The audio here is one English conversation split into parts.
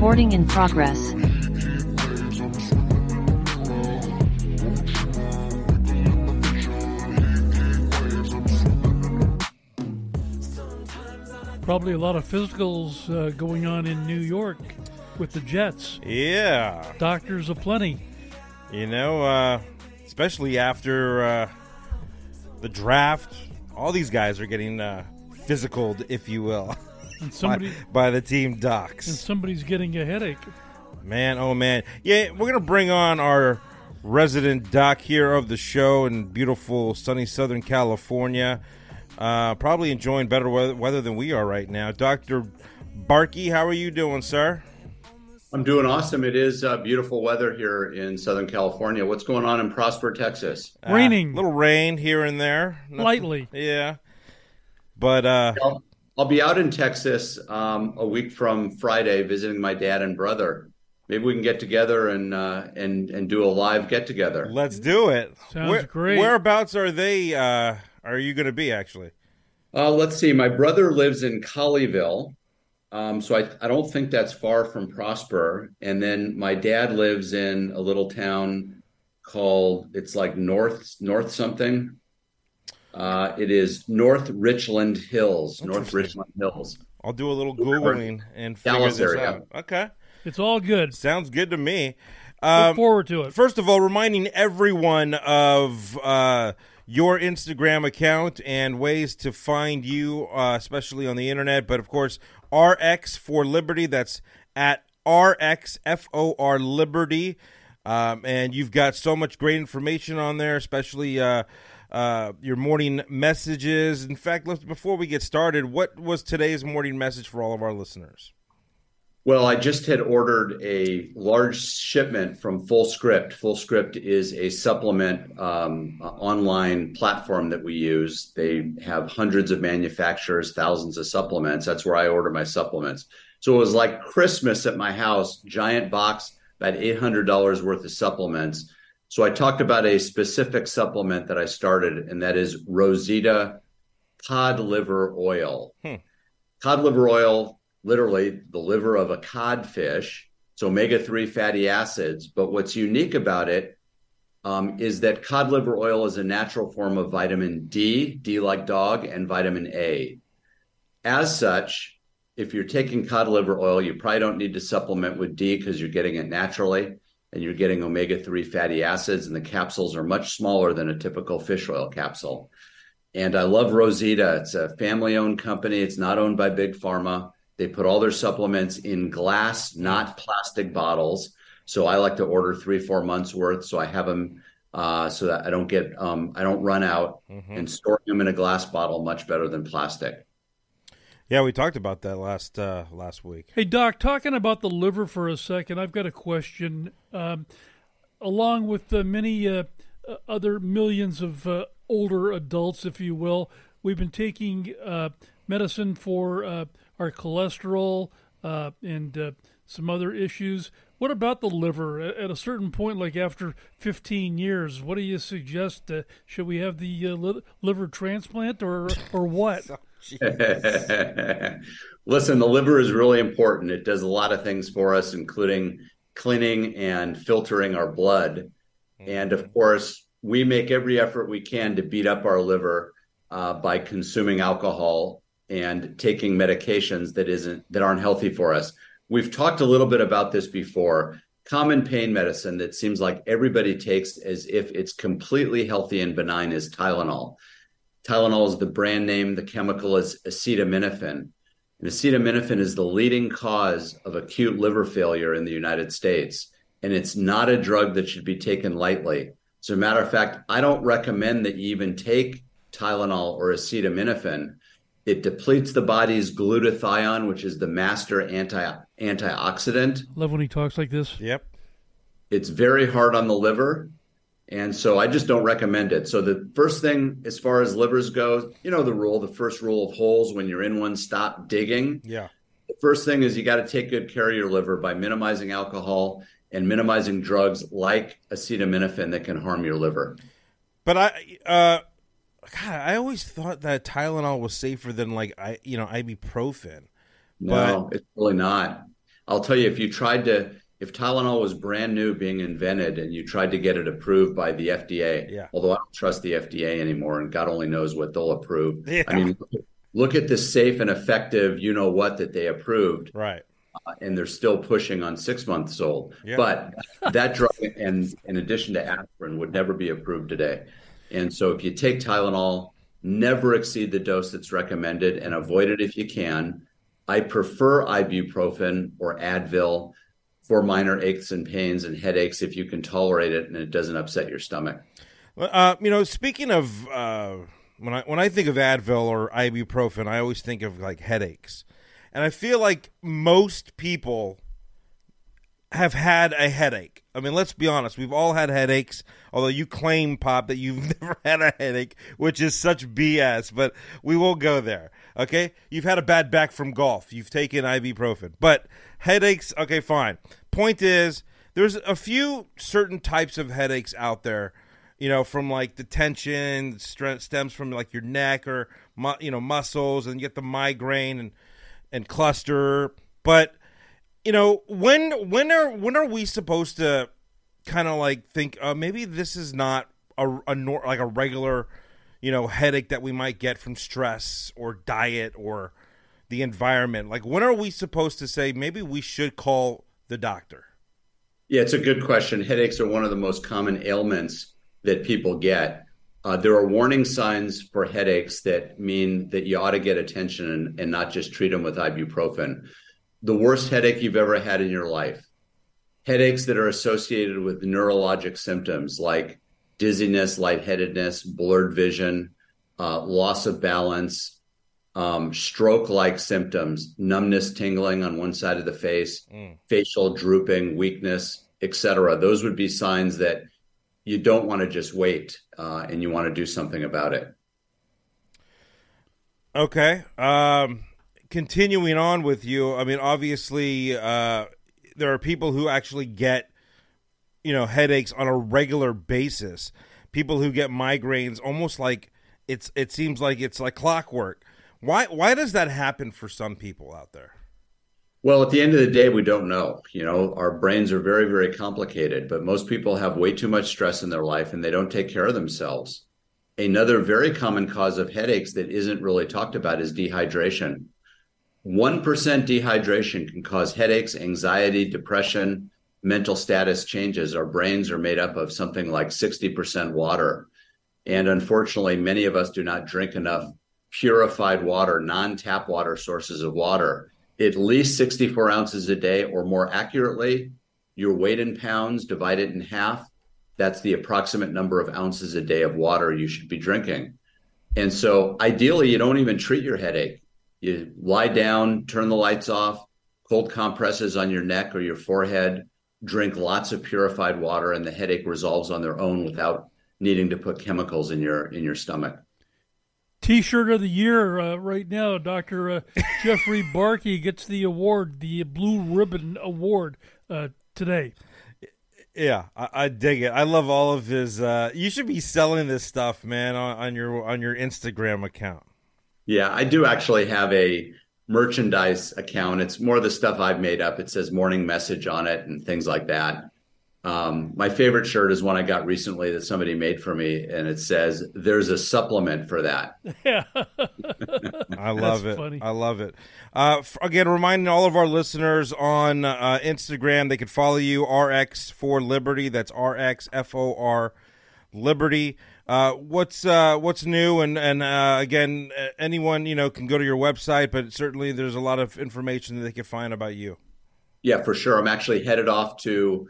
Recording in progress. Probably a lot of physicals uh, going on in New York with the Jets. Yeah. Doctors aplenty. You know, uh, especially after uh, the draft, all these guys are getting uh, physicaled, if you will, And somebody by, by the team docs. and somebody's getting a headache. Man, oh man. Yeah, we're going to bring on our resident doc here of the show in beautiful sunny Southern California. Uh, probably enjoying better weather, weather than we are right now. Dr. Barke, how are you doing, sir? I'm doing awesome. It is uh, beautiful weather here in Southern California. What's going on in Prosper, Texas? Uh, Raining. little rain here and there. Nothing- Lightly. Yeah. But uh, I'll, I'll be out in Texas um, a week from Friday visiting my dad and brother. Maybe we can get together and uh, and and do a live get together. let's do it. Sounds great. Whereabouts are they? Uh, are you going to be actually? Uh, let's see. My brother lives in Colleyville, um, so I, I don't think that's far from Prosper. And then my dad lives in a little town called it's like North North something. Uh, it is North Richland Hills. North Richland Hills. I'll do a little googling and figure Dallas this area. out. Okay, It's all good. sounds good to me. Look Um, forward to it. First of all, reminding everyone of uh, your Instagram account and ways to find you, uh, especially on the internet. But of course, RX for Liberty. That's at RXFOR Liberty. Um, and you've got so much great information on there, especially uh, uh, your morning messages. In fact, let's, before we get started, what was today's morning message for all of our listeners? Well, I just had ordered a large shipment from Fullscript. Full Script is a supplement um, online platform that we use. They have hundreds of manufacturers, thousands of supplements. That's where I order my supplements. So it was like Christmas at my house, giant box, about $800 worth of supplements. So I talked about a specific supplement that I started, and that is Rosita cod liver oil. Hmm. Cod liver oil literally the liver of a codfish. It's omega 3 fatty acids. But what's unique about it um, is that cod liver oil is a natural form of vitamin D, D like dog, and vitamin A. As such, if you're taking cod liver oil, you probably don't need to supplement with D because you're getting it naturally and you're getting omega 3 fatty acids, and the capsules are much smaller than a typical fish oil capsule. And I love Rosita. It's a family owned company, it's not owned by Big Pharma. They put all their supplements in glass, not plastic bottles. So I like to order three, four months worth, so I have them uh, so that I don't get, um, I don't run out, Mm-hmm. and storing them in a glass bottle much better than plastic. Yeah, we talked about that last uh, last week. Hey, Doc, talking about the liver for a second, I've got a question. Um, along with the many uh, uh, other millions of uh, older adults, if you will, we've been taking uh, medicine for uh, our cholesterol uh, and uh, some other issues. What about the liver? At at a certain point, like after 15 years, what do you suggest? Uh, should we have the uh, li- liver transplant or or what? Listen, the liver is really important. It does a lot of things for us, including cleaning and filtering our blood. And of course, we make every effort we can to beat up our liver uh, by consuming alcohol and taking medications that isn't that aren't healthy for us. We've talked a little bit about this before. Common pain medicine that seems like everybody takes as if it's completely healthy and benign is Tylenol. Tylenol is the brand name. The chemical is acetaminophen. And acetaminophen is the leading cause of acute liver failure in the United States. And it's not a drug that should be taken lightly. As a matter of fact, I don't recommend that you even take Tylenol or acetaminophen. It depletes the body's glutathione, which is the master anti antioxidant. Love when he talks like this. Yep. It's very hard on the liver. And so I just don't recommend it. So the first thing as far as livers go, you know the rule, the first rule of holes when you're in one, stop digging. Yeah. The first thing is you got to take good care of your liver by minimizing alcohol and minimizing drugs like acetaminophen that can harm your liver. But I, uh, God, I always thought that Tylenol was safer than like I, you know, ibuprofen. No, it's really not. I'll tell you, if you tried to, if Tylenol was brand new being invented and you tried to get it approved by the FDA, Yeah. although I don't trust the FDA anymore and God only knows what they'll approve. Yeah. I mean, look at the safe and effective, you know what, that they approved Right. Uh, and they're still pushing on six months old. Yeah. But that drug, and in addition to aspirin, would never be approved today. And so, if you take Tylenol, never exceed the dose that's recommended and avoid it if you can. I prefer ibuprofen or Advil for minor aches and pains and headaches if you can tolerate it and it doesn't upset your stomach. Uh, you know, speaking of uh, when I when I think of Advil or ibuprofen, I always think of like headaches, and I feel like most people have had a headache. I mean, let's be honest, we've all had headaches. Although you claim, Pop, that you've never had a headache, which is such BS. But we won't go there. Okay, you've had a bad back from golf. You've taken ibuprofen, but headaches. Okay, fine. Point is, there's a few certain types of headaches out there you know, from like the tension stems from like your neck or you know muscles, and you get the migraine and and cluster. But you know, when when are when are we supposed to kind of like think uh, maybe this is not a, a nor- like a regular you know headache that we might get from stress or diet or the environment? Like when are we supposed to say maybe we should call the doctor? Yeah, it's a good question. Headaches are one of the most common ailments that people get. Uh, there are warning signs for headaches that mean that you ought to get attention and, and not just treat them with ibuprofen. The worst headache you've ever had in your life, headaches that are associated with neurologic symptoms like dizziness, lightheadedness, blurred vision, uh, loss of balance, um, stroke like symptoms, numbness, tingling on one side of the face, facial drooping, weakness, etc. Those would be signs that you don't want to just wait uh, and you want to do something about it. Okay. Um, continuing on with you, I mean, obviously, uh, there are people who actually get, you know, headaches on a regular basis. People who get migraines almost like it's. It seems like it's like clockwork. Why? Why does that happen for some people out there? Well, at the end of the day, we don't know. You know, our brains are very, very complicated, but most people have way too much stress in their life and they don't take care of themselves. Another very common cause of headaches that isn't really talked about is dehydration. 1% dehydration can cause headaches, anxiety, depression, mental status changes. Our brains are made up of something like 60% water. And unfortunately, many of us do not drink enough purified water, non tap water sources of water at least 64 ounces a day, or more accurately, your weight in pounds, divide it in half. That's the approximate number of ounces a day of water you should be drinking. And so, ideally, you don't even treat your headache. You lie down, turn the lights off, cold compresses on your neck or your forehead, drink lots of purified water, and the headache resolves on their own without needing to put chemicals in your in your stomach. T-shirt of the year uh, right now. Dr. Uh, Jeffrey Barke gets the award, the Blue Ribbon Award uh, today. Yeah, I, I dig it. I love all of his. Uh, you should be selling this stuff, man, on, on your on your Instagram account. Yeah, I do actually have a merchandise account. It's more the stuff I've made up. It says morning message on it and things like that. Um, my favorite shirt is one I got recently that somebody made for me, and it says, "There's a supplement for that." Yeah. I love That's it. funny. I love it. Uh, f- again, reminding all of our listeners on uh, Instagram, they could follow you RX for Liberty. That's RX F O R Liberty. Uh, what's uh, what's new? And and uh, again, uh, anyone you know can go to your website, but certainly there's a lot of information that they can find about you. Yeah, for sure. I'm actually headed off to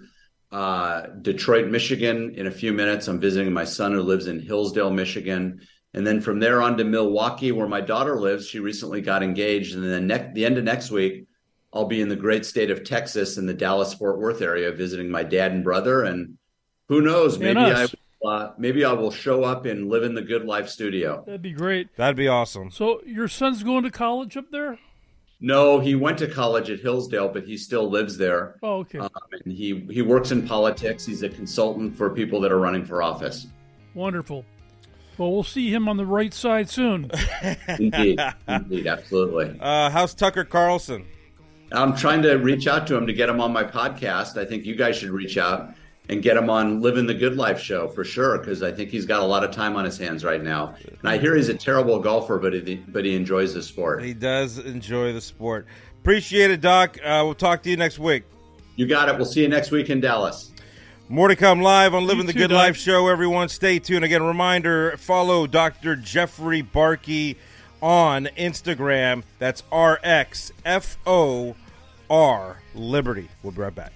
uh, Detroit, Michigan in a few minutes. I'm visiting my son who lives in Hillsdale, Michigan. And then from there on to Milwaukee, where my daughter lives. She recently got engaged. And then ne- the end of next week, I'll be in the great state of Texas in the Dallas Fort Worth area visiting my dad and brother. And who knows, maybe I uh, maybe I will show up and live in the Good Life studio. That'd be great. That'd be awesome. So your son's going to college up there? No, he went to college at Hillsdale, but he still lives there. Oh, okay. Um, and he he works in politics. He's a consultant for people that are running for office. Wonderful. Well, we'll see him on the right side soon. Indeed, indeed, absolutely. Uh, how's Tucker Carlson? I'm trying to reach out to him to get him on my podcast. I think you guys should reach out and get him on Living the Good Life show for sure because I think he's got a lot of time on his hands right now. And I hear he's a terrible golfer, but he, but he enjoys the sport. He does enjoy the sport. Appreciate it, Doc. Uh, we'll talk to you next week. You got it. We'll see you next week in Dallas. More to come live on Living the too, Good Doc. Life show, everyone. Stay tuned. Again, reminder follow Dr. Jeffrey Barke on Instagram. That's RXFOR Liberty. We'll be right back.